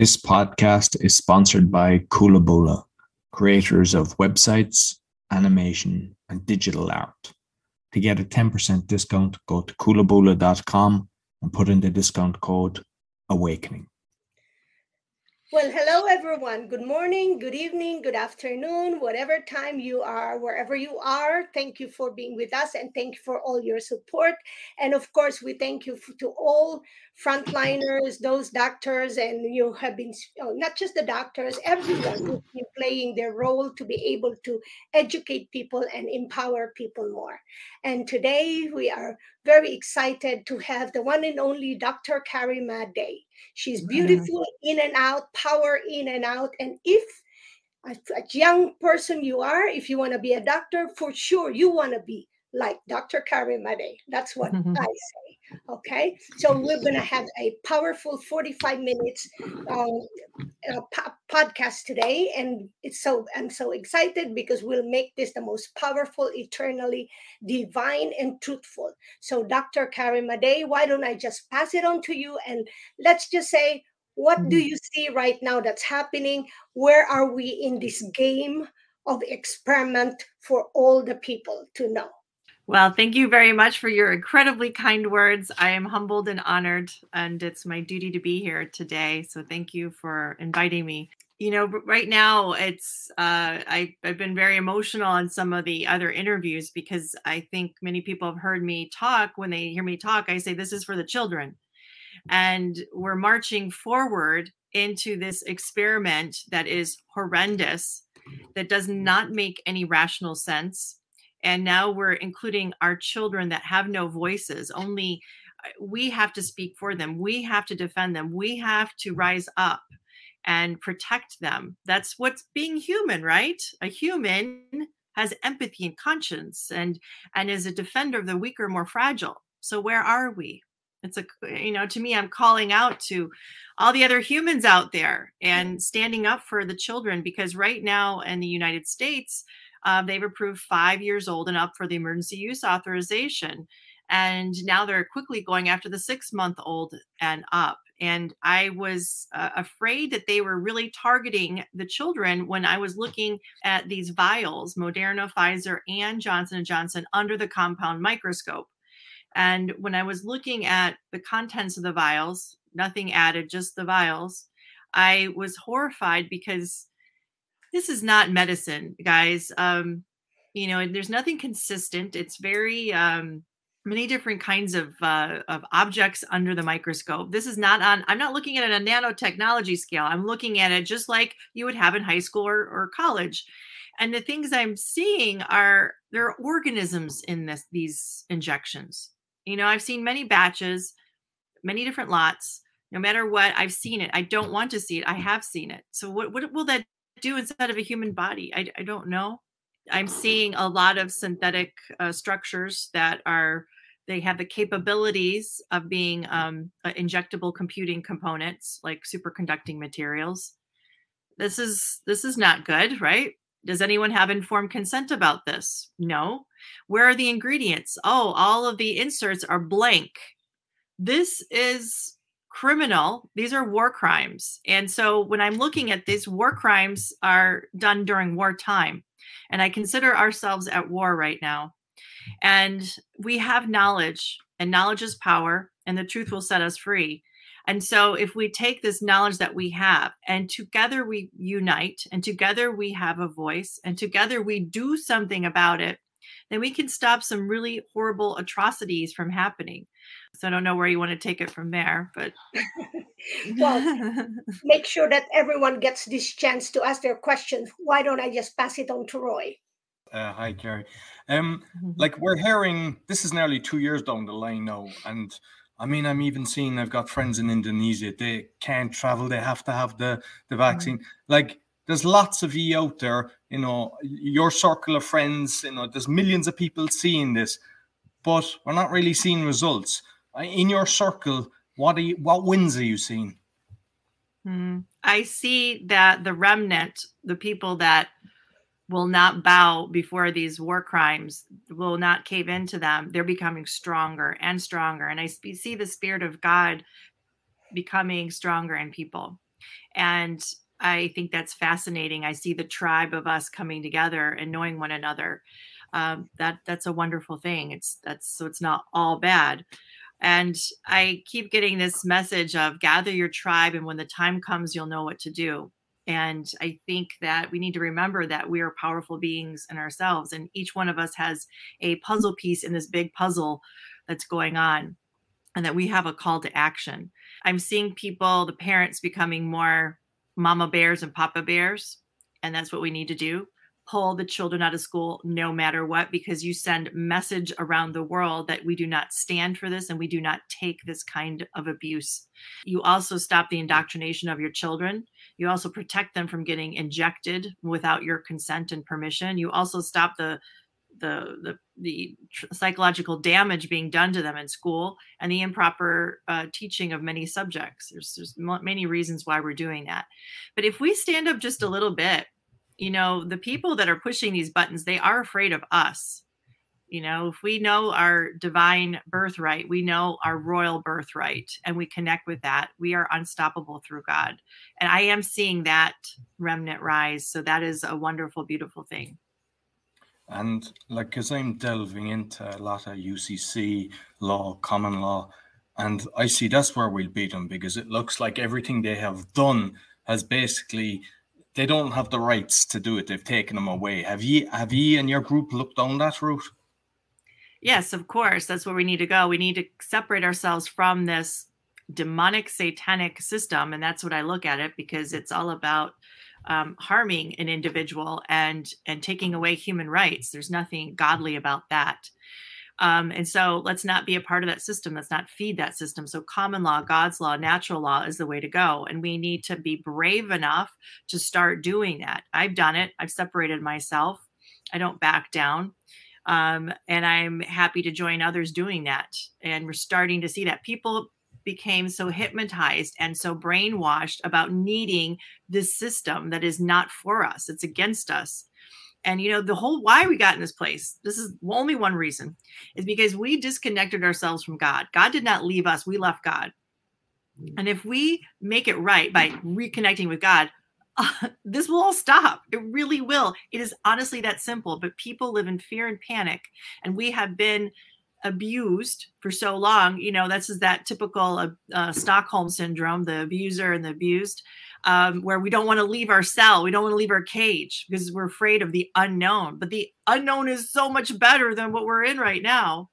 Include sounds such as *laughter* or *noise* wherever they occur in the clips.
This podcast is sponsored by Coolabulla, creators of websites, animation, and digital art. To get a 10% discount, go to coolabulla.com and put in the discount code AWAKENING. Well, hello everyone. Good morning, good evening, good afternoon, whatever time you are, wherever you are. Thank you for being with us and thank you for all your support. And of course, we thank you to all frontliners, those doctors, and you have been oh, not just the doctors, everyone who's been playing their role to be able to educate people and empower people more. And today we are very excited to have the one and only Dr. Carrie Madej. She's beautiful in and out, power in and out. And if a, a young person you are, if you want to be a doctor, for sure you want to be like Dr. Carrie Madej. That's what *laughs* I say. Okay, so we're going to have a powerful 45 minutes um, uh, po- podcast today, and it's so I'm so excited because we'll make this the most powerful, eternally divine, and truthful. So, Dr. Carrie Madej, why don't I just pass it on to you and let's just say, what do mm. you see right now that's happening? Where are we in this game of experiment for all the people to know? Well, thank you very much for your incredibly kind words. I am humbled and honored, and it's my duty to be here today. So, thank you for inviting me. You know, right now it's uh, I, I've been very emotional on some of the other interviews because I think many people have heard me talk. When they hear me talk, I say this is for the children, and we're marching forward into this experiment that is horrendous, that does not make any rational sense and now we're including our children that have no voices only uh, we have to speak for them we have to defend them we have to rise up and protect them. That's what's being human right? A human has empathy and conscience and and is a defender of the weaker more fragile. So where are we? It's a you know to me i'm calling out to all the other humans out there and standing up for the children because right now in the united states uh, they've approved five years old and up for the emergency use authorization. And now they're quickly going after the six month old and up. And I was uh, afraid that they were really targeting the children when I was looking at these vials, Moderna, Pfizer, and Johnson & Johnson under the compound microscope. And when I was looking at the contents of the vials, nothing added, just the vials, I was horrified because this is not medicine, guys. Um, you know, there's nothing consistent. It's very um, many different kinds of uh, of objects under the microscope. This is not on. I'm not looking at it on a nanotechnology scale. I'm looking at it just like you would have in high school or, or college. And the things I'm seeing are there are organisms in this these injections. You know, I've seen many batches, many different lots. No matter what, I've seen it. I don't want to see it. I have seen it. So what what will that do inside of a human body? I, I don't know. I'm seeing a lot of synthetic uh, structures that are they have the capabilities of being um, injectable computing components like superconducting materials. This is this is not good, right? Does anyone have informed consent about this? No. Where are the ingredients? Oh, all of the inserts are blank. This is criminal these are war crimes. And so when i'm looking at these war crimes are done during wartime and i consider ourselves at war right now. And we have knowledge and knowledge is power and the truth will set us free. And so if we take this knowledge that we have and together we unite and together we have a voice and together we do something about it then we can stop some really horrible atrocities from happening so I don't know where you want to take it from there, but *laughs* well, *laughs* make sure that everyone gets this chance to ask their questions. Why don't I just pass it on to Roy? Uh, hi, Carrie. Um, mm-hmm. like we're hearing, this is nearly two years down the line now, and I mean, I'm even seeing I've got friends in Indonesia. They can't travel; they have to have the the mm-hmm. vaccine. Mm-hmm. Like, there's lots of you out there. You know, your circle of friends. You know, there's millions of people seeing this, but we're not really seeing results. In your circle, what are you, what wins are you seeing? Mm, I see that the remnant, the people that will not bow before these war crimes, will not cave into them, they're becoming stronger and stronger. And I see the spirit of God becoming stronger in people. And I think that's fascinating. I see the tribe of us coming together and knowing one another. Um, that that's a wonderful thing. It's that's so it's not all bad. And I keep getting this message of gather your tribe, and when the time comes, you'll know what to do. And I think that we need to remember that we are powerful beings in ourselves, and each one of us has a puzzle piece in this big puzzle that's going on, and that we have a call to action. I'm seeing people, the parents, becoming more mama bears and papa bears, and that's what we need to do. Pull the children out of school no matter what because you send message around the world that we do not stand for this and we do not take this kind of abuse. You also stop the indoctrination of your children. You also protect them from getting injected without your consent and permission. You also stop the the the, the psychological damage being done to them in school and the improper uh, teaching of many subjects there's there's many reasons why we're doing that but if we stand up just a little bit you know, the people that are pushing these buttons, they are afraid of us. You know, if we know our divine birthright, we know our royal birthright, and we connect with that, we are unstoppable through God. And I am seeing that remnant rise. So that is a wonderful, beautiful thing. And like, because I'm delving into a lot of UCC law, common law, and I see that's where we'll beat them because it looks like everything they have done has basically they don't have the rights to do it. They've taken them away. Have you have you and your group looked down that route? Yes, of course. That's where we need to go. We need to separate ourselves from this demonic satanic system. And that's what I look at it because it's all about um, harming an individual and and taking away human rights. There's nothing godly about that. Um, and so let's not be a part of that system. Let's not feed that system. So common law, God's law, natural law is the way to go. And we need to be brave enough to start doing that. I've done it. I've separated myself. I don't back down. Um, and I'm happy to join others doing that. And we're starting to see that people became so hypnotized and so brainwashed about needing this system that is not for us, it's against us. And you know, the whole why we got in this place, this is only one reason, is because we disconnected ourselves from God. God did not leave us, we left God. And if we make it right by reconnecting with God, uh, *laughs* this will all stop. It really will. It is honestly that simple. But people live in fear and panic. And we have been abused for so long. You know, this is that typical uh, uh, Stockholm syndrome the abuser and the abused um, where we don't want to leave our cell, we don't want to leave our cage because we're afraid of the unknown. But the unknown is so much better than what we're in right now.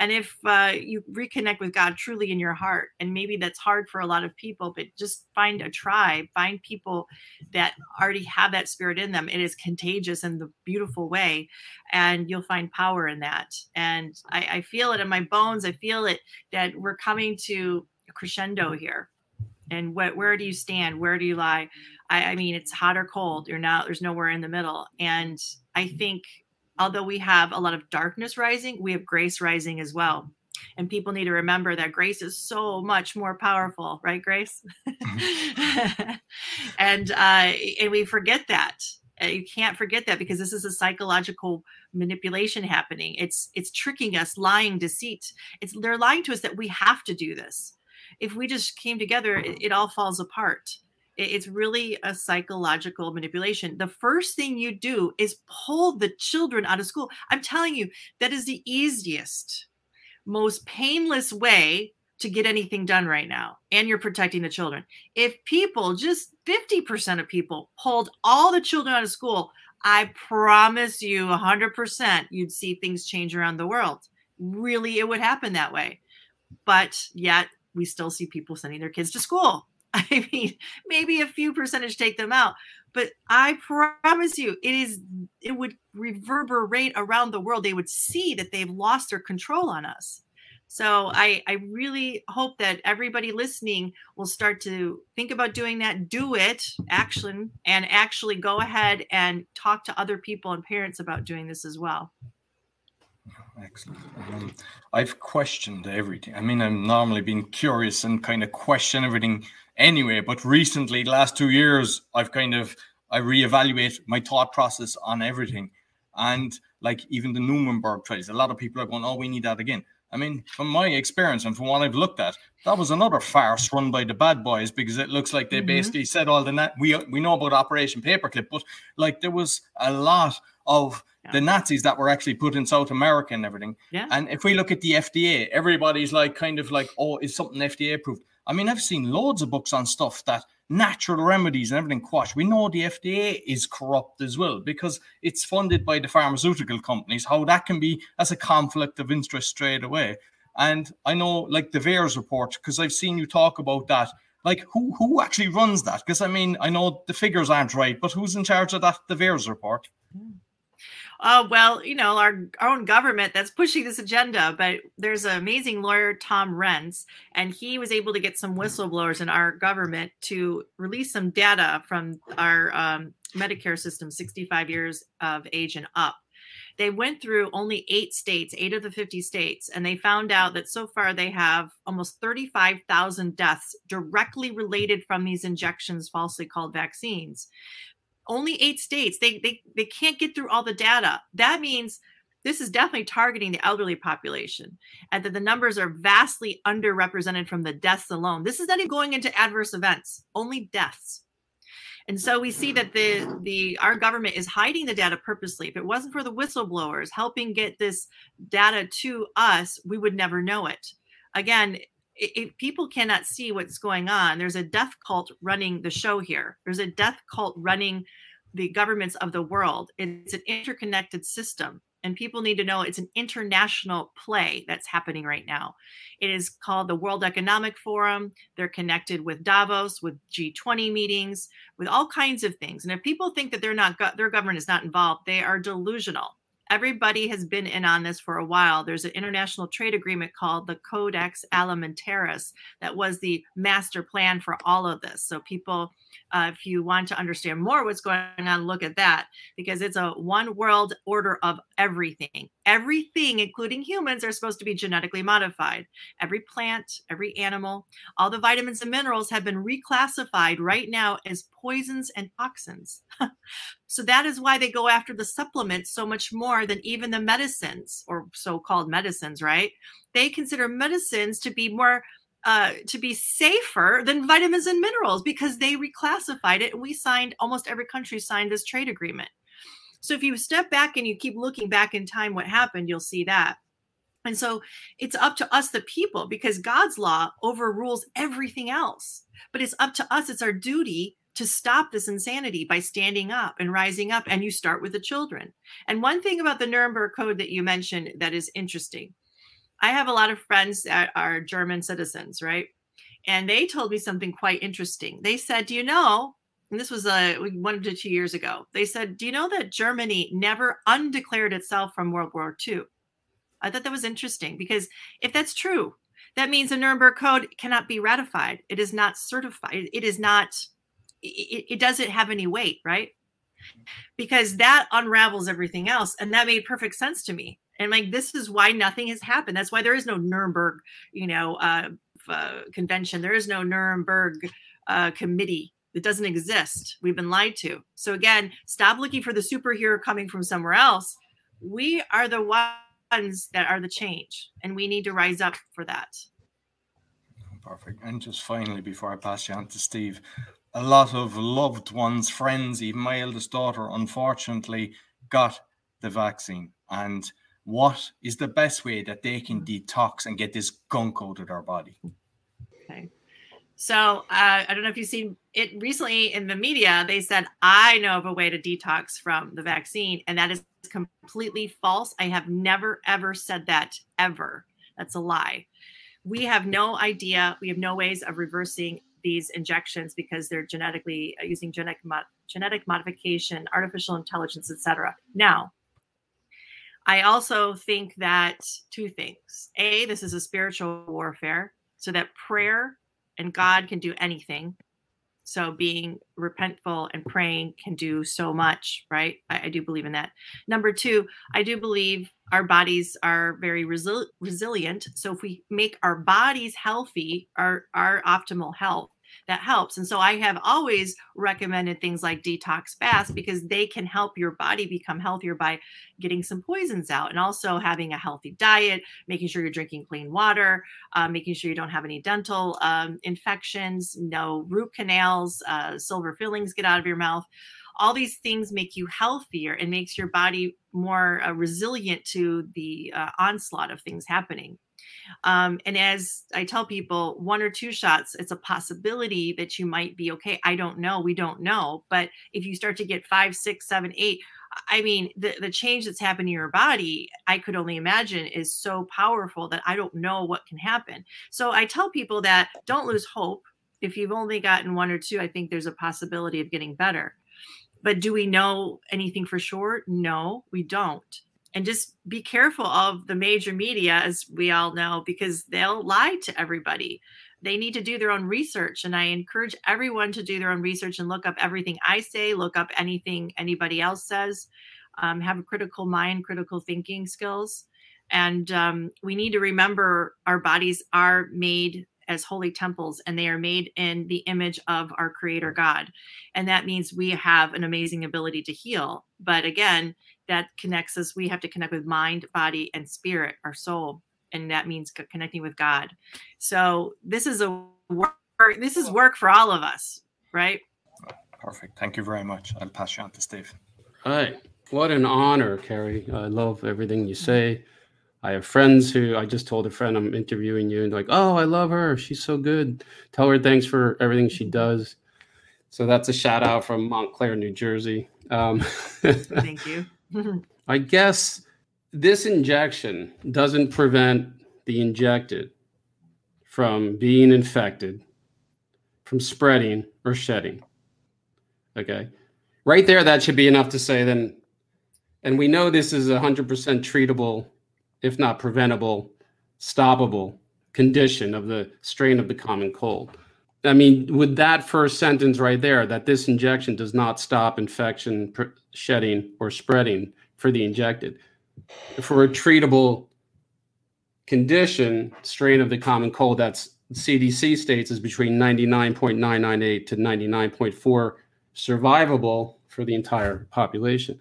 And if uh, you reconnect with God truly in your heart, and maybe that's hard for a lot of people, but just find a tribe, find people that already have that spirit in them. It is contagious in the beautiful way, and you'll find power in that. And I, I feel it in my bones. I feel it that we're coming to a crescendo here and what where do you stand where do you lie I, I mean it's hot or cold you're not there's nowhere in the middle and i think although we have a lot of darkness rising we have grace rising as well. And people need to remember that grace is so much more powerful right grace? Mm-hmm. *laughs* and uh and we forget that. Uh, you can't forget that because this is a psychological manipulation happening. It's it's tricking us lying deceit it's they're lying to us that we have to do this. If we just came together, it, it all falls apart. It, it's really a psychological manipulation. The first thing you do is pull the children out of school. I'm telling you, that is the easiest, most painless way to get anything done right now and you're protecting the children if people just 50% of people pulled all the children out of school i promise you 100% you'd see things change around the world really it would happen that way but yet we still see people sending their kids to school. *laughs* I mean, maybe a few percentage take them out, but I promise you, it is it would reverberate around the world. They would see that they've lost their control on us. So I, I really hope that everybody listening will start to think about doing that, do it, action, and actually go ahead and talk to other people and parents about doing this as well. Excellent. Um, I've questioned everything. I mean, I'm normally being curious and kind of question everything anyway, but recently, the last two years, I've kind of I reevaluate my thought process on everything. And like even the Nuremberg trials, a lot of people are going, "Oh, we need that again." I mean, from my experience and from what I've looked at, that was another farce run by the bad boys because it looks like they mm-hmm. basically said all the na- we we know about Operation Paperclip, but like there was a lot of yeah. the Nazis that were actually put in South America and everything. Yeah. And if we look at the FDA, everybody's like kind of like, oh, is something FDA approved? I mean, I've seen loads of books on stuff that natural remedies and everything quash. We know the FDA is corrupt as well because it's funded by the pharmaceutical companies. How that can be as a conflict of interest straight away. And I know, like the VAERS report, because I've seen you talk about that. Like, who who actually runs that? Because I mean, I know the figures aren't right, but who's in charge of that? The VAERS report. Mm oh well you know our, our own government that's pushing this agenda but there's an amazing lawyer tom renz and he was able to get some whistleblowers in our government to release some data from our um, medicare system 65 years of age and up. They went through only eight states, eight of the 50 states, and they found out that so far they have almost 35,000 deaths directly related from these injections falsely called vaccines only eight states. They, they they can't get through all the data. That means this is definitely targeting the elderly population and that the numbers are vastly underrepresented from the deaths alone. This is not even going into adverse events only deaths. And so we see that the the our government is hiding the data purposely. If it wasn't for the whistleblowers helping get this data to us we would never know it. Again if people cannot see what's going on, there's a death cult running the show here. There's a death cult running the governments of the world. It's an interconnected system. And people need to know it's an international play that's happening right now. It is called the World Economic Forum. They're connected with Davos, with G20 meetings, with all kinds of things. And if people think that they're not their government is not involved, they are delusional everybody has been in on this for a while. There's an international trade agreement called the Codex Alimentarius that was the master plan for all of this. So, people, uh, if you want to understand more what's going on, look at that because it's a one world order of everything. Everything, including humans, are supposed to be genetically modified. Every plant, every animal, all the vitamins and minerals have been reclassified right now as poisons and toxins. *laughs* so that is why they go after the supplements so much more than even the medicines or so called medicines, right? They consider medicines to be more. Uh, to be safer than vitamins and minerals because they reclassified it and we signed almost every country signed this trade agreement so if you step back and you keep looking back in time, what happened, you'll see that. And so it's up to us, the people, because God's law overrules everything else. But it's up to us, it's our duty to stop this insanity by standing up and rising up. And you start with the children. And one thing about the Nuremberg Code that you mentioned that is interesting I have a lot of friends that are German citizens, right? And they told me something quite interesting. They said, Do you know and this was uh, one to two years ago. They said, "Do you know that Germany never undeclared itself from World War II?" I thought that was interesting because if that's true, that means the Nuremberg Code cannot be ratified. It is not certified. It is not. It, it doesn't have any weight, right? Because that unravels everything else, and that made perfect sense to me. And like, this is why nothing has happened. That's why there is no Nuremberg, you know, uh, uh, convention. There is no Nuremberg uh, committee it doesn't exist. We've been lied to. So again, stop looking for the superhero coming from somewhere else. We are the ones that are the change, and we need to rise up for that. Perfect. And just finally, before I pass you on to Steve, a lot of loved ones, friends, even my eldest daughter, unfortunately, got the vaccine. And what is the best way that they can detox and get this gunk out of their body? Okay. So uh, I don't know if you've seen it recently in the media. They said, I know of a way to detox from the vaccine, and that is completely false. I have never, ever said that, ever. That's a lie. We have no idea. We have no ways of reversing these injections because they're genetically uh, using genetic, genetic modification, artificial intelligence, etc. Now, I also think that two things. A, this is a spiritual warfare, so that prayer and God can do anything. So being repentful and praying can do so much, right? I, I do believe in that. Number two, I do believe our bodies are very resi- resilient. So if we make our bodies healthy, our our optimal health, that helps. And so I have always recommended things like detox fast because they can help your body become healthier by getting some poisons out and also having a healthy diet, making sure you're drinking clean water, uh, making sure you don't have any dental um, infections, no root canals, uh, silver fillings get out of your mouth all these things make you healthier and makes your body more uh, resilient to the uh, onslaught of things happening um, and as I tell people, one or two shots, it's a possibility that you might be okay. I don't know. We don't know. But if you start to get five, six, seven, eight, I mean, the, the change that's happening in your body, I could only imagine is so powerful that I don't know what can happen. So I tell people that don't lose hope. If you've only gotten one or two, I think there's a possibility of getting better. But do we know anything for sure? No, we don't and just be careful of the major media as we all know because they'll lie to everybody. They need to do their own research and i encourage everyone to do their own research and look up everything i say look up anything anybody else says. Um, have a critical mind critical thinking skills. And um, we need to remember our bodies are made as holy temples and they are made in the image of our creator god. And that means we have an amazing ability to heal. But again that connects us we have to connect with mind body and spirit our soul and that means connecting with god. So this is a work this is work for all of us right? Perfect. Thank you very much. I'll pass you on to steve. All right. What an honor carrie. I love everything you say. I have friends who i just told a friend i'm interviewing you and like oh i love her. She's so good. Tell her thanks for everything she does. So that's a shout out from montclair new jersey. Um, *laughs* thank you I guess this injection doesn't prevent the injected from being infected, from spreading or shedding. Okay. Right there, that should be enough to say then, and we know this is a 100% treatable, if not preventable, stoppable condition of the strain of the common cold. I mean, with that first sentence right there, that this injection does not stop infection, shedding, or spreading for the injected. For a treatable condition, strain of the common cold, that's CDC states is between 99.998 to 99.4 survivable for the entire population.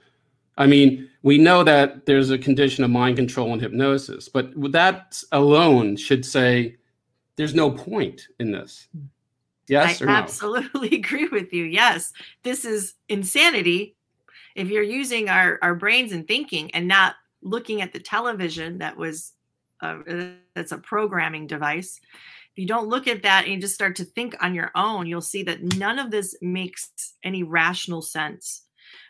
I mean, we know that there's a condition of mind control and hypnosis, but that alone should say there's no point in this. Yes I or no? absolutely *laughs* agree with you. Yes, this is insanity. If you're using our, our brains and thinking and not looking at the television that was uh, that's a programming device, if you don't look at that and you just start to think on your own, you'll see that none of this makes any rational sense.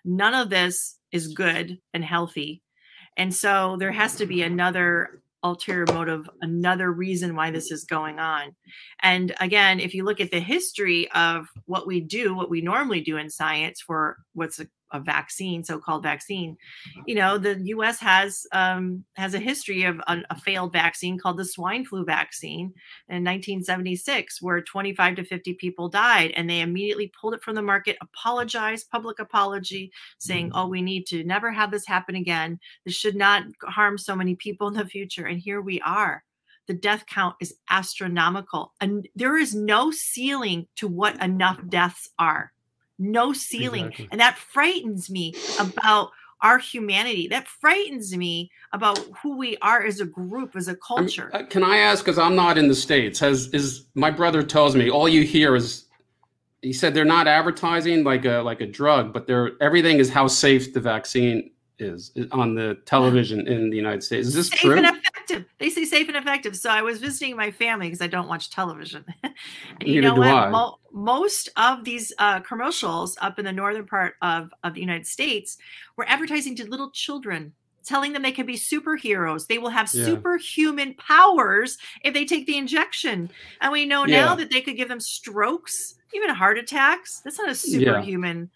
None of this is good and healthy. And so there has to be another ulterior motive, another reason why this is going on. And again, if you look at the history of what we do, what we normally do in science for what's a vaccine, so-called vaccine, you know, the U.S. has um, has a history of a, a, failed vaccine called the swine flu vaccine in 1976, where 25 to 50 people died, and they immediately pulled it from the market, apologized, public apology, saying, "Oh, we need to never have this happen again. This should not harm so many people in the future." And here we are. The death count is astronomical, and there is no ceiling to what enough deaths are no ceiling. Exactly. And that frightens me about our humanity. That frightens me about who we are as a group, as a culture. I uh, can I ask, because I'm not in the States, has is my brother tells me all you hear is he said they're not advertising like a like a drug, but they're everything is how safe the vaccine is on the television in the United States. Is this safe true? And effective. They say safe and effective. So I was visiting my family because I don't watch television. *laughs* and you Neither know what? Mo- most of these uh, commercials up in the northern part of, of the United States were advertising to little children telling them they can be superheroes. They will have yeah. superhuman powers if they take the injection. And we know yeah. now that they could give them strokes, even heart attacks. That's not a superhuman.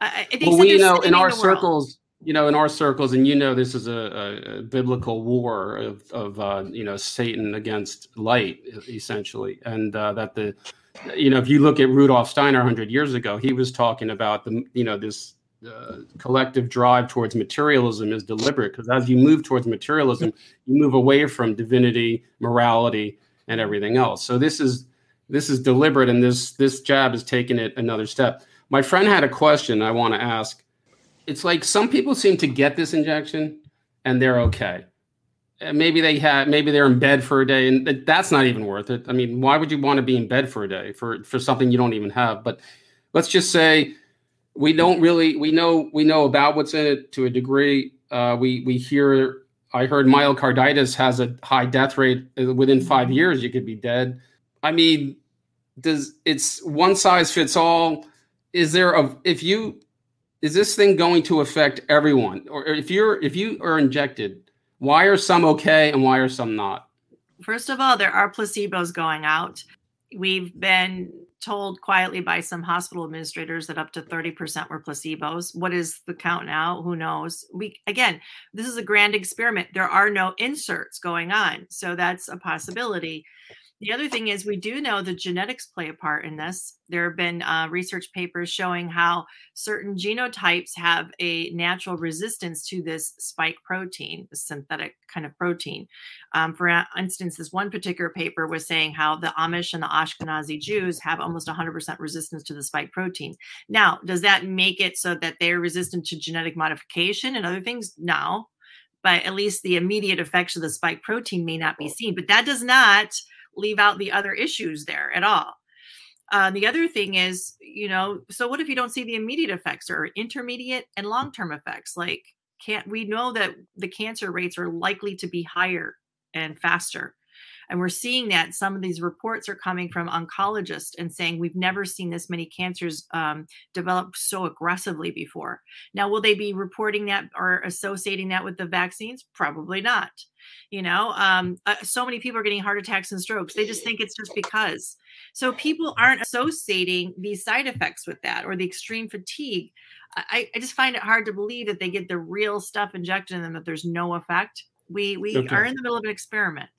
Yeah. Uh, well, we know in our circles, you know, in our circles, and you know, this is a, a biblical war of, of uh, you know, Satan against light, essentially, and uh, that the, you know, if you look at Rudolf Steiner 100 years ago, he was talking about the, you know, this uh, collective drive towards materialism is deliberate because as you move towards materialism, you move away from divinity, morality, and everything else. So this is This is deliberate, and this this jab is taking it another step. My friend had a question I want to ask. It's like some people seem to get this injection and they're okay. Maybe they had, maybe they're in bed for a day, and that's not even worth it. I mean, why would you want to be in bed for a day for for something you don't even have? But let's just say we don't really we know we know about what's in it to a degree. Uh, we we hear I heard myocarditis has a high death rate. Uh, within five years, you could be dead. I mean, does it's one size fits all? Is there a if you is this thing going to affect everyone, or if you're if you are injected, why are some okay and why are some not? First of all, there are placebos going out. We've been told quietly by some hospital administrators that up to 30% were placebos. What is the count now? Who knows? We again, this is a grand experiment. There are no inserts going on. So that's a possibility. The other thing is, we do know the genetics play a part in this. There have been uh, research papers showing how certain genotypes have a natural resistance to this spike protein, the synthetic kind of protein. Um, for instance, this one particular paper was saying how the Amish and the Ashkenazi Jews have almost 100% resistance to the spike protein. Now, does that make it so that they're resistant to genetic modification and other things? No. But at least the immediate effects of the spike protein may not be seen. But that does not leave out the other issues there at all. Uh, the other thing is, you know, so what if you don't see the immediate effects or intermediate and long term effects? Like, can't we know that the cancer rates are likely to be higher and faster? And we're seeing that some of these reports are coming from oncologists and saying we've never seen this many cancers um, develop so aggressively before. Now, will they be reporting that or associating that with the vaccines? Probably not. You know, um, uh, so many people are getting heart attacks and strokes. They just think it's just because. So people aren't associating these side effects with that or the extreme fatigue. I, I just find it hard to believe that they get the real stuff injected in them that there's no effect. We we okay. are in the middle of an experiment.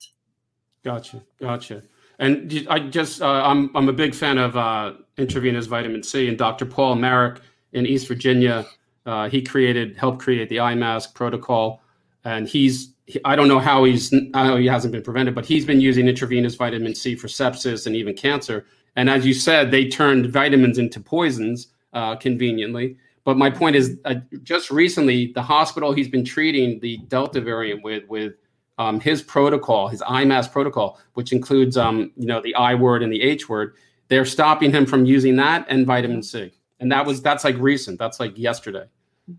Gotcha, gotcha. And I just, uh, I'm, I'm a big fan of uh, intravenous vitamin C. And Dr. Paul Marik in East Virginia, uh, he created, helped create the iMask protocol. And he's, I don't know how he's, I know he hasn't been prevented, but he's been using intravenous vitamin C for sepsis and even cancer. And as you said, they turned vitamins into poisons uh, conveniently. But my point is, uh, just recently, the hospital he's been treating the Delta variant with, with um, his protocol, his iMask protocol, which includes um, you know the I word and the H word, they're stopping him from using that and vitamin C. And that was that's like recent. That's like yesterday.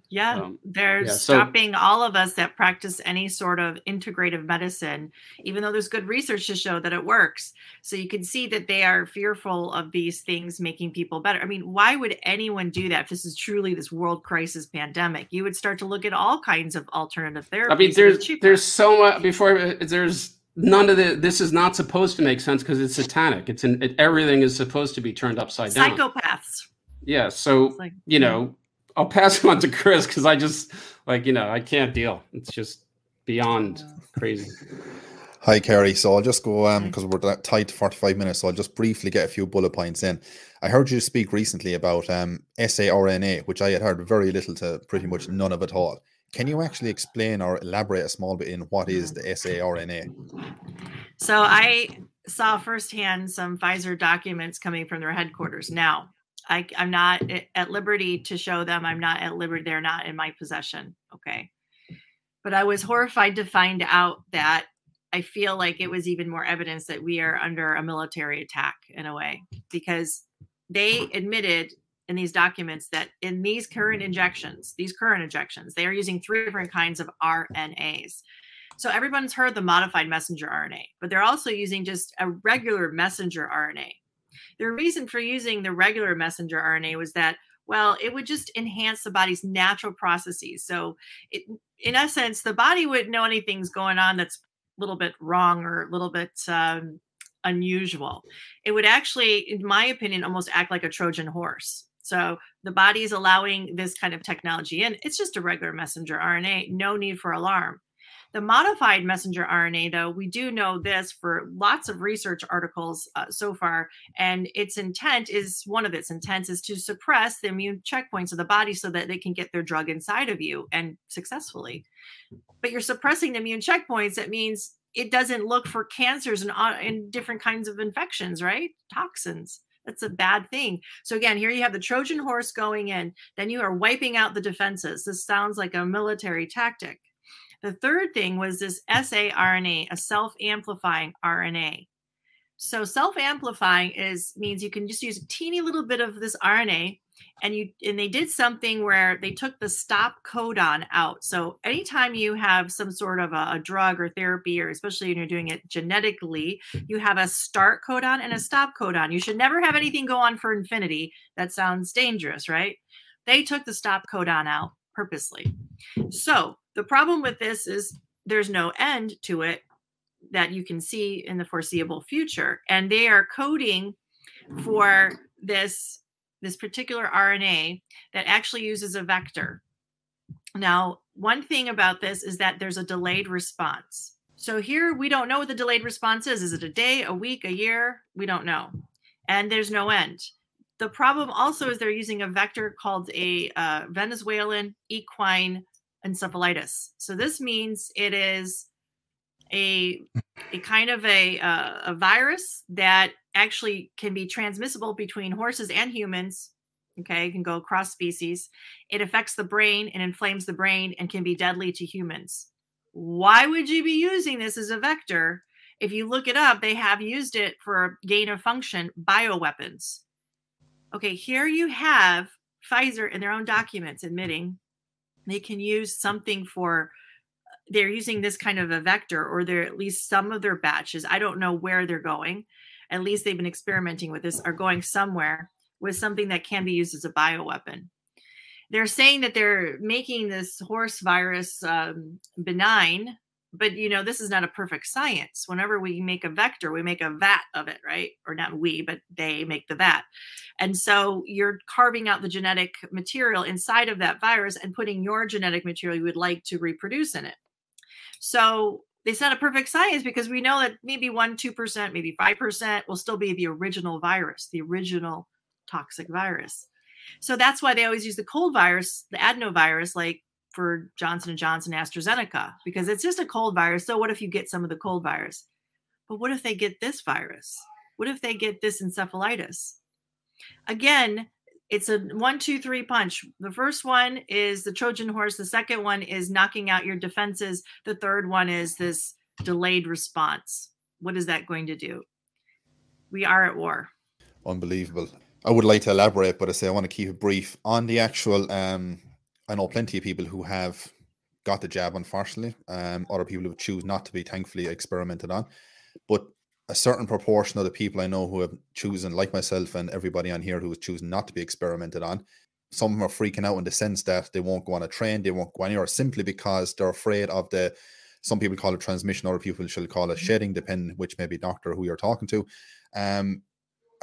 Yeah, um, they're yeah, stopping so, all of us that practice any sort of integrative medicine, even though there's good research to show that it works. So you can see that they are fearful of these things making people better. I mean, why would anyone do that if this is truly this world crisis pandemic? You would start to look at all kinds of alternative therapies. I mean, there's there's so much before uh, there's none of the this is not supposed to make sense because it's satanic. It's an it, everything is supposed to be turned upside down. Psychopaths. Yeah, so like, you know I'll pass it on to Chris because I just like you know I can't deal. It's just beyond crazy. Hi, Carrie. So I'll just go um because we're tight to 45 minutes. So I'll just briefly get a few bullet points in. I heard you speak recently about um saRNA, which I had heard very little to pretty much none of at all. Can you actually explain or elaborate a small bit in what is the saRNA? So I saw firsthand some Pfizer documents coming from their headquarters. Now, I, I'm not eh, at liberty to show them. I'm not at liberty. They're not in my possession. Okay. But I was horrified to find out that I feel like it was even more evidence that we are under a military attack in a way because they admitted in these documents that in these current injections, these current injections, they are using three different kinds of RNAs. So everyone's heard the modified messenger RNA, but they're also using just a regular messenger RNA. The reason for using the regular messenger RNA was that, well, it would just enhance the body's natural processes. So, it, in essence, the body wouldn't know anything's going on that's a little bit wrong or a little bit um, unusual. It would actually, in my opinion, almost act like a Trojan horse. So the body is allowing this kind of technology in. It's just a regular messenger RNA, no need for alarm. The modified messenger RNA, though, we do know this for lots of research articles uh, so far, and its intent is one of its intents is to suppress the immune checkpoints of the body so that they can get their drug inside of you and successfully. But you're suppressing the immune checkpoints. That means it doesn't look for cancers and, and different kinds of infections, right? Toxins. That's a bad thing. So again, here you have the Trojan horse going in, then you are wiping out the defenses. This sounds like a military tactic. The third thing was this saRNA, a self-amplifying RNA. So self-amplifying is means you can just use a teeny little bit of this RNA and you and they did something where they took the stop codon out. So anytime you have some sort of a, a, drug or therapy or especially when you're doing it genetically you have a start codon and a stop codon. You should never have anything go on for infinity. That sounds dangerous right? They took the stop codon out purposely. So the problem with this is there's no end to it that you can see in the foreseeable future and they are coding for this this particular RNA that actually uses a vector. Now, one thing about this is that there's a delayed response. So here we don't know what the delayed response is. Is it a day, a week, a year? We don't know. And there's no end. The problem also is they're using a vector called a uh, Venezuelan equine encephalitis. So this means it is a a kind of a uh, a virus that actually can be transmissible between horses and humans. Okay, it can go across species. It affects the brain and inflames the brain and can be deadly to humans. Why would you be using this as a vector? If you look it up, they have used it for gain of function bioweapons. Okay, here you have Pfizer in their own documents admitting they can use something for they're using this kind of a vector or they're at least some of their batches i don't know where they're going at least they've been experimenting with this are going somewhere with something that can be used as a bioweapon. They're saying that they're making this horse virus um, benign but you know this is not a perfect science. Whenever we make a vector we make a vat of it right? Or not we but they make the vat. And so you're carving out the genetic material inside of that virus and putting your genetic material you would like to reproduce in it. So it's not a perfect science because we know that maybe 1 2% maybe 5% will still be the original virus the original toxic virus. So that's why they always use the cold virus the adenovirus like for johnson & johnson astrazeneca because it's just a cold virus so what if you get some of the cold virus but what if they get this virus what if they get this encephalitis again it's a one, two, three punch. The first one is the Trojan horse. The second one is knocking out your defenses. The third one is this delayed response. What is that going to do? We are at war. Unbelievable. I would like to elaborate, but I say I want to keep it brief on the actual. Um, I know plenty of people who have got the jab, unfortunately. Um, other people who choose not to be, thankfully, experimented on. But a certain proportion of the people I know who have chosen, like myself and everybody on here who is chosen not to be experimented on, some of them are freaking out in the sense that they won't go on a train, they won't go anywhere simply because they're afraid of the. Some people call it transmission, other people shall call it mm-hmm. shedding, depending which maybe doctor who you're talking to. Um,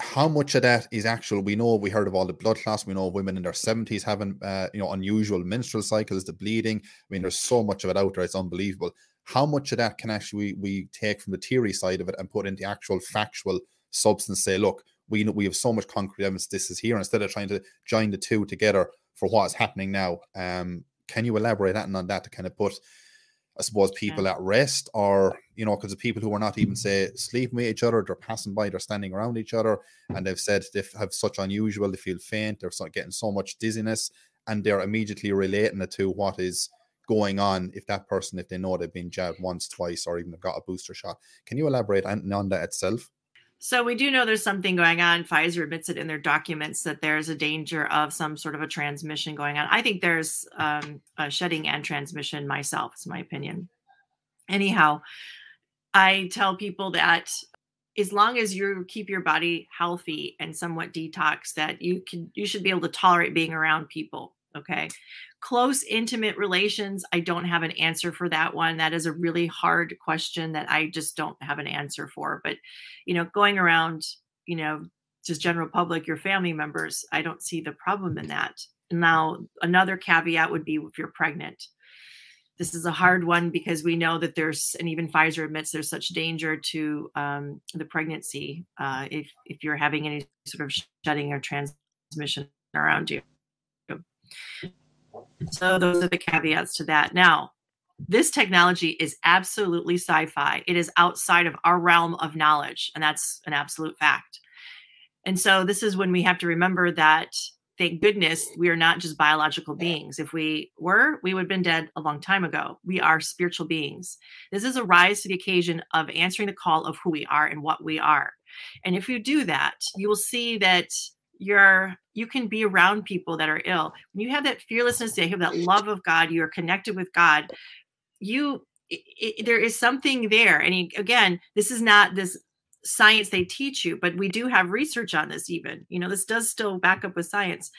how much of that is actual? We know we heard of all the blood clots. We know women in their seventies having, uh, you know, unusual menstrual cycles, the bleeding. I mean, there's so much of it out there; it's unbelievable how much of that can actually we we take from the theory side of it and put into actual factual substance say look we know we have so much concrete evidence this is here instead of trying to join the two together for what is happening now um can you elaborate on that to kind of put I suppose people yeah. at rest, or you know, because the people who are not even say sleeping with each other, they're passing by, they're standing around each other, and they've said they have such unusual, they feel faint, they're getting so much dizziness, and they're immediately relating it to what is going on if that person, if they know they've been jabbed once, twice, or even got a booster shot. Can you elaborate on, on that itself? So we do know there's something going on. Pfizer admits it in their documents that there's a danger of some sort of a transmission going on. I think there's um, a shedding and transmission myself. It's my opinion. Anyhow, I tell people that as long as you keep your body healthy and somewhat detox, that you can you should be able to tolerate being around people. Okay. Close, intimate relations, I don't have an answer for that one. That is a really hard question that I just don't have an answer for. But, you know, going around, you know, just general public, your family members, I don't see the problem in that. Now, another caveat would be if you're pregnant. This is a hard one because we know that there's, and even Pfizer admits there's such danger to um, the pregnancy uh, if if you're having any sort of shedding or transmission around you. So those are the caveats to that. Now, this technology is absolutely sci-fi it is outside of our realm of knowledge and that's an absolute fact and so this is when we have to remember that thank goodness we are not just biological beings. If we were, we would have been dead a long time ago. We are spiritual beings. This is a rise to the occasion of answering the call of who we are and what we are. And if you do that, you will see that you're you can be around people that are ill. When you have that fearlessness, you have that love of God, you are connected with God. You it, it, there is something there. And again, this is not this science they teach you, but we do have research on this even. You know, this does still back up with science.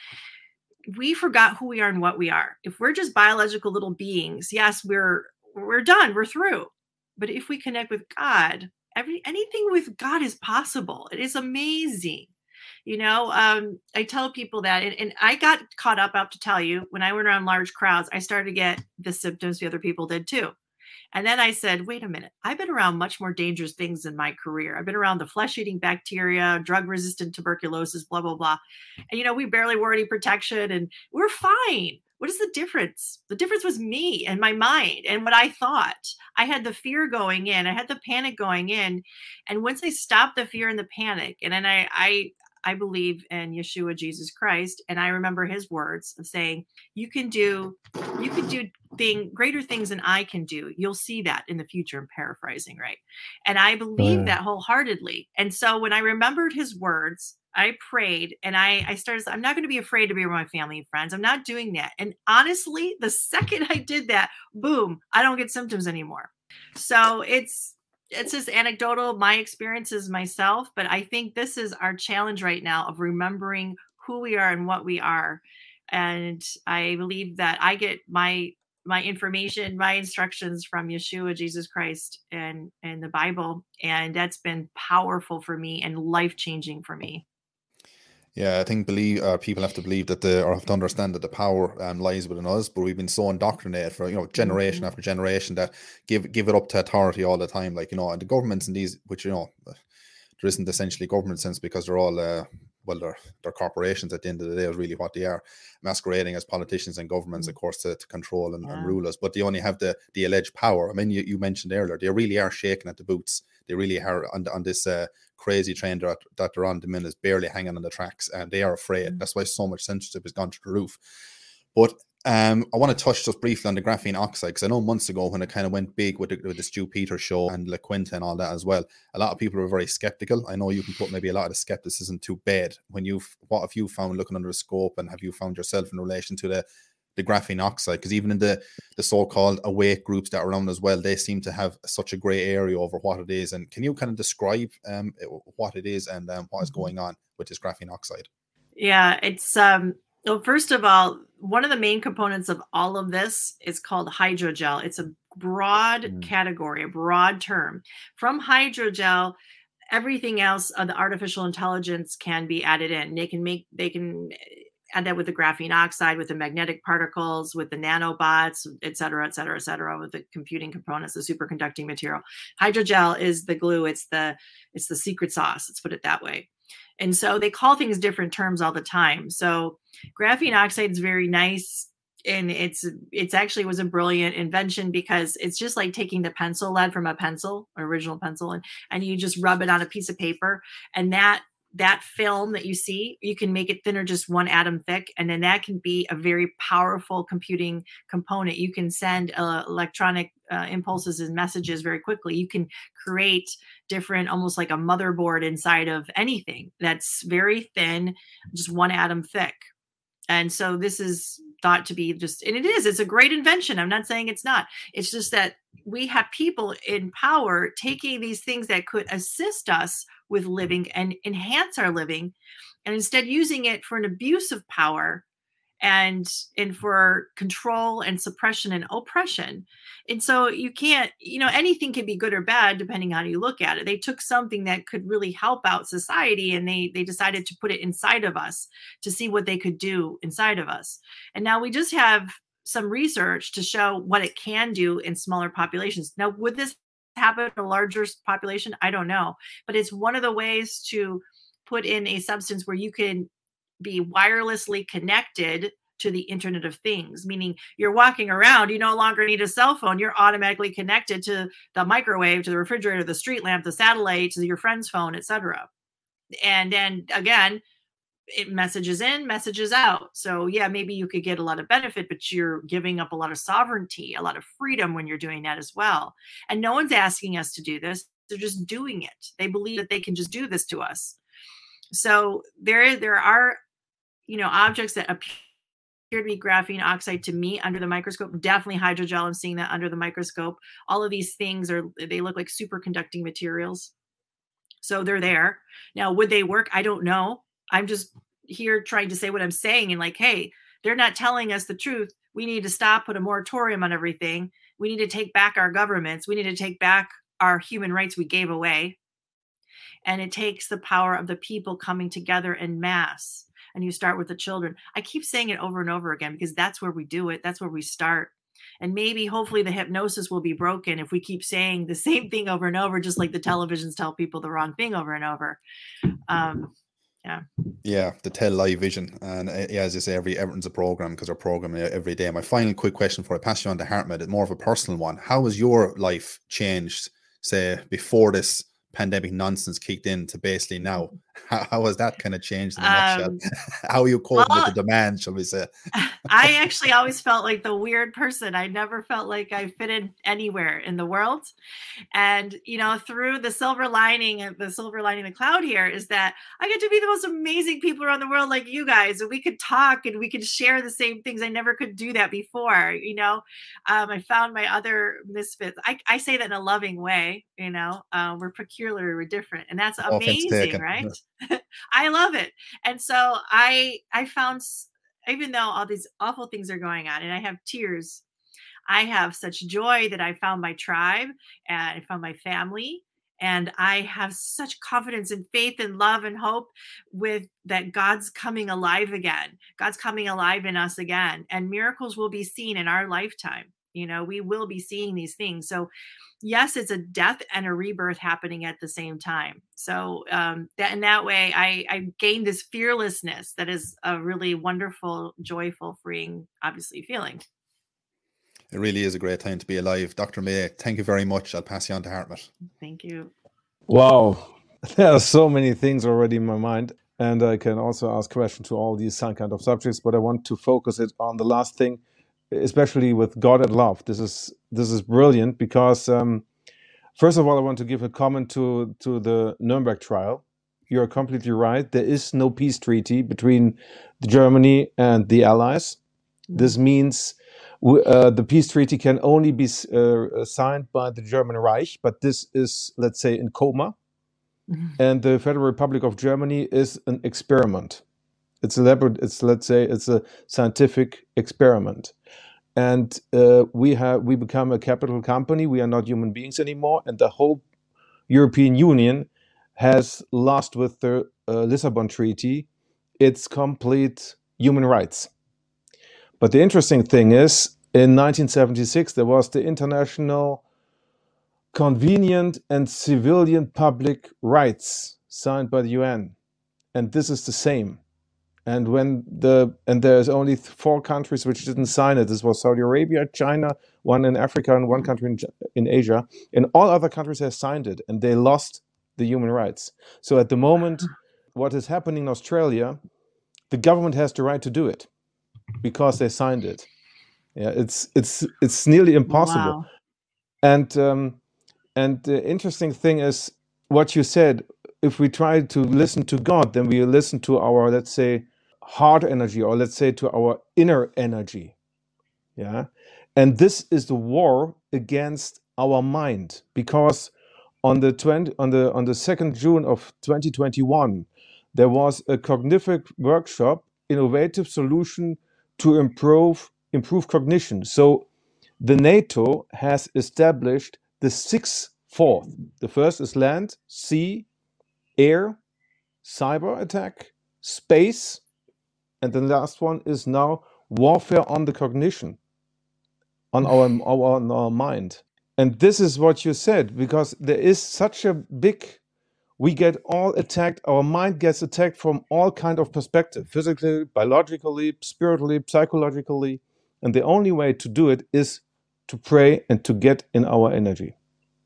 We forgot who we are and what we are. If we're just biological little beings, yes, we're we're done, we're through. But if we connect with God, every anything with God is possible. It is amazing. You know, um, I tell people that, and, and I got caught up. I have to tell you, when I went around large crowds, I started to get the symptoms the other people did too. And then I said, wait a minute, I've been around much more dangerous things in my career. I've been around the flesh eating bacteria, drug resistant tuberculosis, blah, blah, blah. And, you know, we barely wore any protection and we're fine. What is the difference? The difference was me and my mind and what I thought. I had the fear going in, I had the panic going in. And once I stopped the fear and the panic, and then I, I, I believe in Yeshua Jesus Christ and I remember his words of saying you can do you can do thing greater things than I can do. You'll see that in the future. I'm paraphrasing, right? And I believe that wholeheartedly. And so when I remembered his words, I prayed and I, I started, I'm not going to be afraid to be with my family and friends. I'm not doing that. And honestly, the *laughs* second I did that, boom, I don't get symptoms anymore. So it's it's just anecdotal, my experiences myself, but I think this is our challenge right now of remembering who we are and what we are. And I believe that I get my my information, my instructions from Yeshua, Jesus Christ, and and the Bible, and that's been powerful for me and life changing for me. Yeah, I think believe uh, people have to believe that the or have to understand that the power um, lies within us. But we've been so indoctrinated for you know generation mm-hmm. after generation that give give it up to authority all the time. Like you know, and the governments and these, which you know, there isn't essentially government sense because they're all uh, well, they're they're corporations at the end of the day is really what they are, masquerading as politicians and governments, mm-hmm. of course, to, to control and, yeah. and, rule us. But they only have the the alleged power. I mean, you, you mentioned earlier, they really are shaking at the boots. They really are on, on this uh, crazy train that, that they're on. The men is barely hanging on the tracks, and they are afraid. Mm-hmm. That's why so much censorship has gone to the roof. But um, I want to touch just briefly on the graphene oxide because I know months ago when it kind of went big with the, with the Stu Peters show and La Quinta and all that as well, a lot of people were very skeptical. I know you can put maybe a lot of the skepticism to bed when you've what have you found looking under a scope and have you found yourself in relation to the the graphene oxide because even in the the so-called awake groups that are around as well they seem to have such a gray area over what it is and can you kind of describe um, what it is and um, what is mm-hmm. going on with this graphene oxide yeah it's um well first of all one of the main components of all of this is called hydrogel it's a broad mm. category a broad term from hydrogel everything else of the artificial intelligence can be added in they can make they can add that with the graphene oxide, with the magnetic particles, with the nanobots, et cetera, et cetera, et cetera, with the computing components, the superconducting material. Hydrogel is the glue. It's the it's the secret sauce. Let's put it that way. And so they call things different terms all the time. So graphene oxide is very nice and it's it's actually was a brilliant invention because it's just like taking the pencil lead from a pencil original pencil and and you just rub it on a piece of paper and that that film that you see, you can make it thinner, just one atom thick, and then that can be a very powerful computing component. You can send uh, electronic uh, impulses and messages very quickly. You can create different, almost like a motherboard inside of anything that's very thin, just one atom thick. And so this is thought to be just, and it is, it's a great invention. I'm not saying it's not. It's just that we have people in power taking these things that could assist us with living and enhance our living and instead using it for an abuse of power and and for control and suppression and oppression. And so you can't you know anything can be good or bad depending on how you look at it. They took something that could really help out society and they they decided to put it inside of us to see what they could do inside of us. And now we just have some research to show what it can do in smaller populations. Now would this happen in a larger population? I don't know. But it's one of the ways to put in a substance where you can be wirelessly connected to the internet of things meaning you're walking around you no longer need a cell phone you're automatically connected to the microwave to the refrigerator the street lamp the satellite to your friend's phone etc and then again it messages in messages out. So yeah maybe you could get a lot of benefit but you're giving up a lot of sovereignty a lot of freedom when you're doing that as well. And no one's asking us to do this. They're just doing it. They believe that they can just do this to us. So there there are you know objects that appear to be graphene oxide to me under the microscope. Definitely hydrogel i'm seeing that under the microscope. All of these things are they look like superconducting materials. So they're there. Now would they work? I don't know i'm just here trying to say what i'm saying and like hey they're not telling us the truth. We need to stop put a moratorium on everything. We need to take back our governments. We need to take back our human rights we gave away. And it takes the power of the people coming together in mass and you start with the children. I keep saying it over and over again because that's where we do it. That's where we start. And maybe hopefully the hypnosis will be broken if we keep saying the *laughs* same thing over and over just like the televisions tell people the wrong thing over and over. Um, yeah. Yeah the tell live vision. And uh, yeah, as you say every everyone's a program because they're programming every day. My final quick question for i pass you on to hartmut more of a personal one. How has your life changed say before this pandemic nonsense kicked in to basically now. How, how has that kind of changed in a um, *laughs* how are you coping well, with the demand, shall we say? *laughs* I actually always felt like the weird person. I never felt like I fit in anywhere in the world. And, you know, through the silver lining the silver lining of the cloud here is that I get to be the most amazing people around the world like you guys. And we could talk and we could share the same things. I never could do that before, you know. Um, I found my other misfits. I, I say that in a loving way, you know. Um, we're peculiar, we're different. And that's amazing, right? *laughs* I love it. And so I I found even though all these awful things are going on and I have tears, I have such joy that I found my tribe and I found my family and I have such confidence and faith and love and hope with that God's coming alive again. God's coming alive in us again and miracles will be seen in our lifetime. You know, we will be seeing these things. So yes, it's a death and a rebirth happening at the same time. So um, that in that way, I, I gained this fearlessness that is a really wonderful, joyful, freeing, obviously feeling. It really is a great time to be alive. Dr. Madej, thank you very much. I'll pass you on to Hartmut. Thank you. Wow. *laughs* There are so many things already in my mind. And I can also ask questions to all these kind of subjects, but I want to focus it on the last thing especially with God and love. This is this is brilliant because um, first of all, I want to give a comment to to the Nuremberg trial. You are completely right. There is no peace treaty between Germany and the Allies. This means uh, the peace treaty can only be uh, signed by the German Reich, but this is, let's say, in coma. Mm-hmm. And the Federal Republic of Germany is an experiment. It's a it's let's say it's a scientific experiment and uh, we have we become a capital company. We are not human beings anymore. And the whole european union has lost with the uh, lisbon treaty its complete human rights. But the interesting thing is in 1976 there was the international convenient and civilian public rights signed by the un and this is the same and when the and there's only four countries which didn't sign it. This was Saudi Arabia, China, one in Africa, and one country in, in Asia. And all other countries have signed it, and they lost the human rights. So at the moment, what is happening in Australia, the government has the right to do it because they signed it. Yeah, it's it's it's nearly impossible. Wow. And um, and the interesting thing is what you said. If we try to listen to God, then we listen to our let's say heart energy or let's say to our inner energy yeah and this is the war against our mind because on the 20 on the on the 2nd june of 2021 there was a cognitive workshop innovative solution to improve improve cognition so the nato has established the sixth fourth. the first is land sea air cyber attack space and the last one is now warfare on the cognition, on our, *sighs* our, on our mind. And this is what you said, because there is such a big we get all attacked our mind gets attacked from all kind of perspective physically biologically spiritually psychologically and the only way to do it is to pray and to get in our energy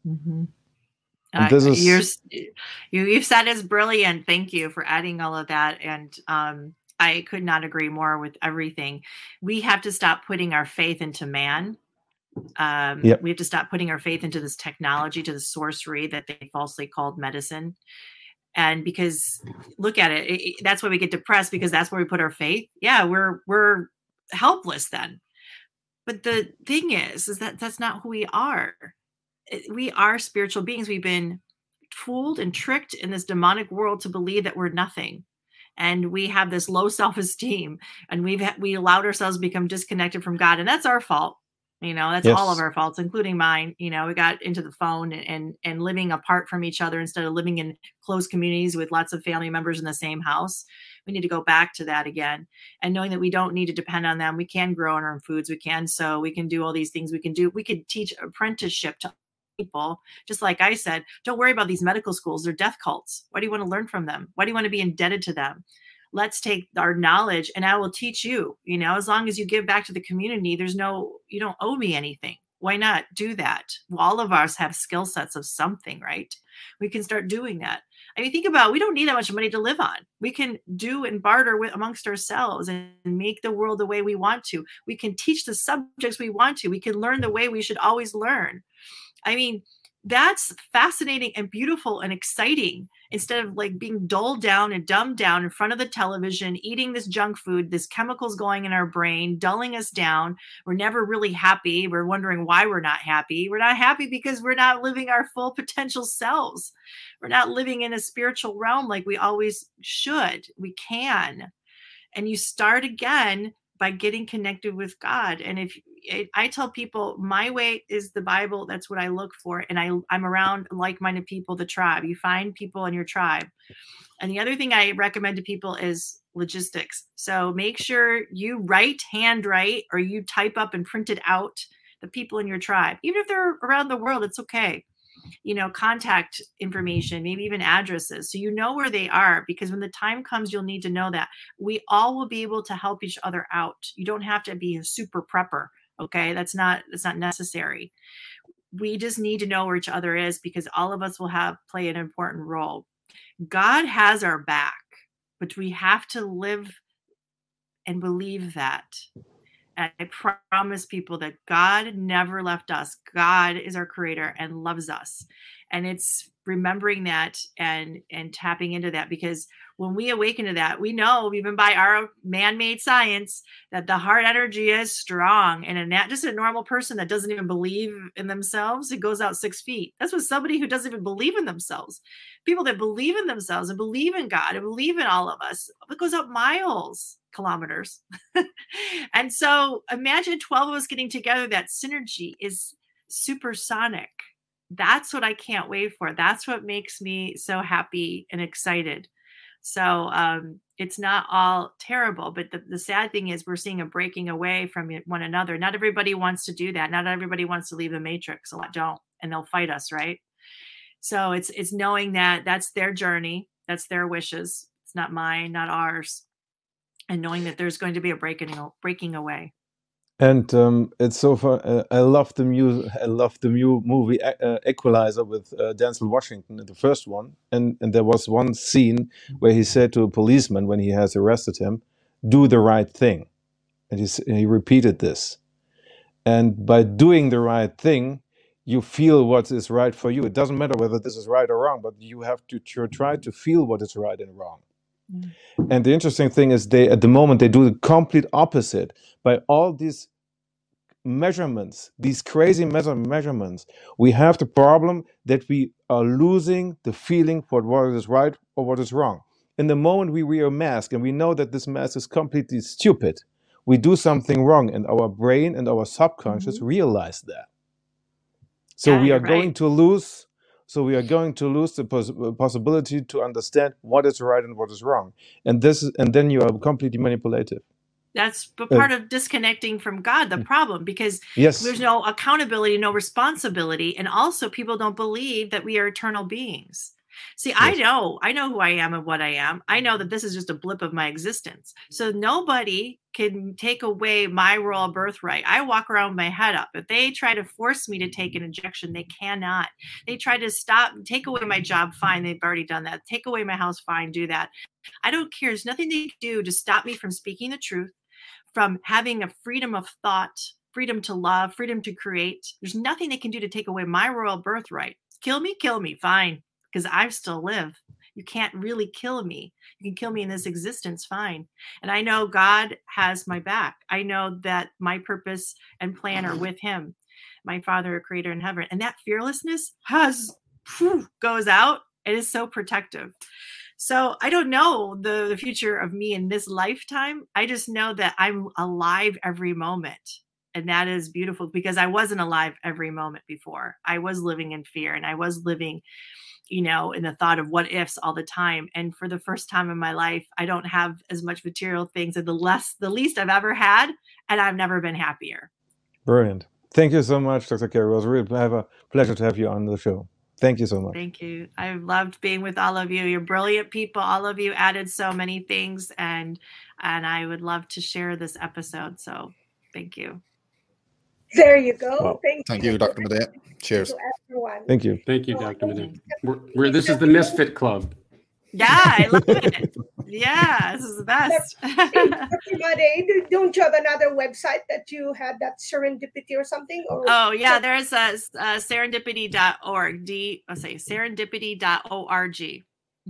Mhm. and Uh, this is you're, you, you've said is brilliant. Thank you for adding all of that. And um, I could not agree more with everything. We have to stop putting our faith into man. Um, Yep. We have to stop putting our faith into this technology, to the sorcery that they falsely called medicine. And because look at it, it, it- that's why we get depressed because that's where we put our faith. Yeah, we're we're helpless then. But the thing is, is that that's not who we are Eh, we are spiritual beings. We've been fooled and tricked in this demonic world to believe that we're nothing. And we have this low *laughs* self-esteem and we've we allowed ourselves to become disconnected from God. And that's our fault. You know, that's all of our faults, including mine. You know, we got into the phone and, and and living apart from each other instead of living in close communities with lots of family members in the same house. We need to go back to that again and knowing that we don't need to depend on them. We can grow our own foods. We can sew. We can do all these things. We can do. We could teach apprenticeship to people. Just like I said, don't worry about these medical schools. They're death cults. Why do you want to learn from them? Why do you want to be indebted to them? Let's take our knowledge and I will teach you. You know, as long as you give back to the community, there's no, you don't owe me anything. Why not do that? Well, all of us have skill sets of something, right? We can start doing that. I mean, think about it, we don't need that much money to live on. We can do and barter with amongst ourselves and make the world the way we want to. We can teach the subjects we want to. We can learn the way we should always learn. I mean, that's fascinating and beautiful and exciting instead of like being dulled down and dumbed down in front of the television, eating this junk food, this chemicals going in our brain, dulling us down. We're never really happy. We're wondering why we're not happy. We're not happy because we're not living our full potential selves. We're not living in a spiritual realm like we always should. We can. And you start again by getting connected with God. And if it, I tell people my way is the Bible, that's what I look for. And I, I'm around like minded people, the tribe. You find people in your tribe. And the other thing I recommend to people is logistics. So make sure you write, handwrite, or you type up and print it out the people in your tribe. Even if they're around the world, it's okay you know, contact information, maybe even addresses. So you know where they are because when the time comes, you'll need to know that. We all will be able to help each other out. You don't have to be a super prepper. Okay. That's not that's not necessary. We just need to know where each other is because all of us will have play an important role. God has our back, but we have to live and believe that. And I promise people that God never left us. God is our creator and loves us. And it's remembering that and and tapping into that because when we awaken to that, we know even by our man-made science that the heart energy is strong. And a just a normal person that doesn't even believe in themselves, it goes out six feet. That's what somebody who doesn't even believe in themselves. People that believe in themselves and believe in God and believe in all of us, it goes up miles kilometers. *laughs* and so imagine 12 of us getting together. That synergy is supersonic. That's what I can't wait for. That's what makes me so happy and excited. So um, it's not all terrible, but the, the sad thing is we're seeing a breaking away from one another. Not everybody wants to do that. Not everybody wants to leave the matrix. A lot don't, and they'll fight us, right? So it's it's knowing that that's their journey, that's their wishes. It's not mine, not ours and knowing that there's going to be a breaking breaking away. And um, it's so far. Uh, I love the mu I love the new movie E- uh, Equalizer with uh, Denzel Washington, the first one. And and there was one scene where he said to a policeman when he has arrested him, "Do the right thing," and he he repeated this. And by doing the right thing, you feel what is right for you. It doesn't matter whether this is right or wrong, but you have to tr- try to feel what is right and wrong. Mm. And the interesting thing is, they at the moment they do the complete opposite by all these measurements, these crazy measure- measurements. We have the problem that we are losing the feeling for what is right or what is wrong. In the moment we wear a mask and we know that this mask is completely stupid, we do something wrong, and our brain and our subconscious Mhm. realize that. So Yeah, we are going to lose. So we are going to lose the pos- possibility to understand what is right and what is wrong, and this is, and then you are completely manipulative. That's Uh, part of disconnecting from God, the problem, because Yes, there's no accountability, no responsibility, and also people don't believe that we are eternal beings. See, I know, I know who I am and what I am. I know mm-hmm. that this is just a blip of my existence. So mm-hmm. nobody can take away my royal birthright. I walk around with my head up. If they try to force me to take mm-hmm. an injection, they cannot. They try to stop, take away my job, fine. They've already done that. Take away my house, fine. Do that. I don't care. There's nothing they can do to stop me from speaking the truth, from having a freedom of thought, freedom to love, freedom to create. There's nothing they can do to take away my royal birthright. Kill me, kill me, fine because I still live. You can't really kill me. You can kill me in this existence, fine. And I know God has my back. I know that my purpose and plan are with Him, my Father, Creator in heaven. And that fearlessness has whew, goes out. It is so protective. So I don't know the, the future of me in this lifetime. I just know that I'm alive every moment. And that is beautiful because I wasn't alive every moment before. I was living in fear and I was living you know, in the thought of what ifs all the time. And for the first time in my life, I don't have as much material things and the less, the least I've ever had. And I've never been happier. Brilliant. Thank you so much, Dr. Carrie. It was really have a pleasure to have you on the show. Thank you so much. Thank you. I loved being with all of you. You're brilliant people. All of you added so many things and and I would love to share this episode. So thank you. There you go. Wow. Thank, Thank you, Dr. Madej. Cheers. To everyone. Thank you. Thank you, Dr. thank Medina. We're, we're, this is the Misfit Club. Yeah, I love it. *laughs* Yeah, this is the best. Dr. Madej, don't you have another website that you had that serendipity or something? Or oh, yeah, there's a, a serendipity.org. D, I'll say serendipity.org.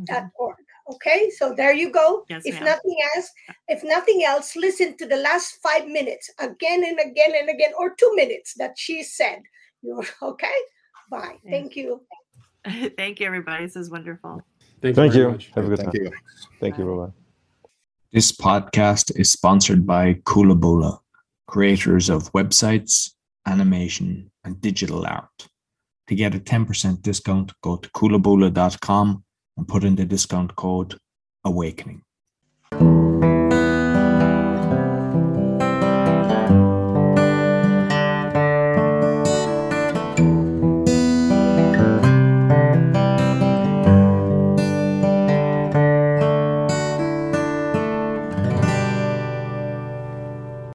Dot org. Okay, so there you go. Yes, if ma'am. nothing else, if nothing else, listen to the last five minutes again and again and again, or two minutes that she said. You're *laughs* okay. Bye. Yeah. Thank you. *laughs* Thank you, everybody. This is wonderful. Thank, Thank very you. much. Have a good Thank time. you. Thank you. Bye bye. This podcast is sponsored by Kulabola, creators of websites, animation, and digital art. To get a 10% discount, go to kulabola.com and put in the discount code AWAKENING.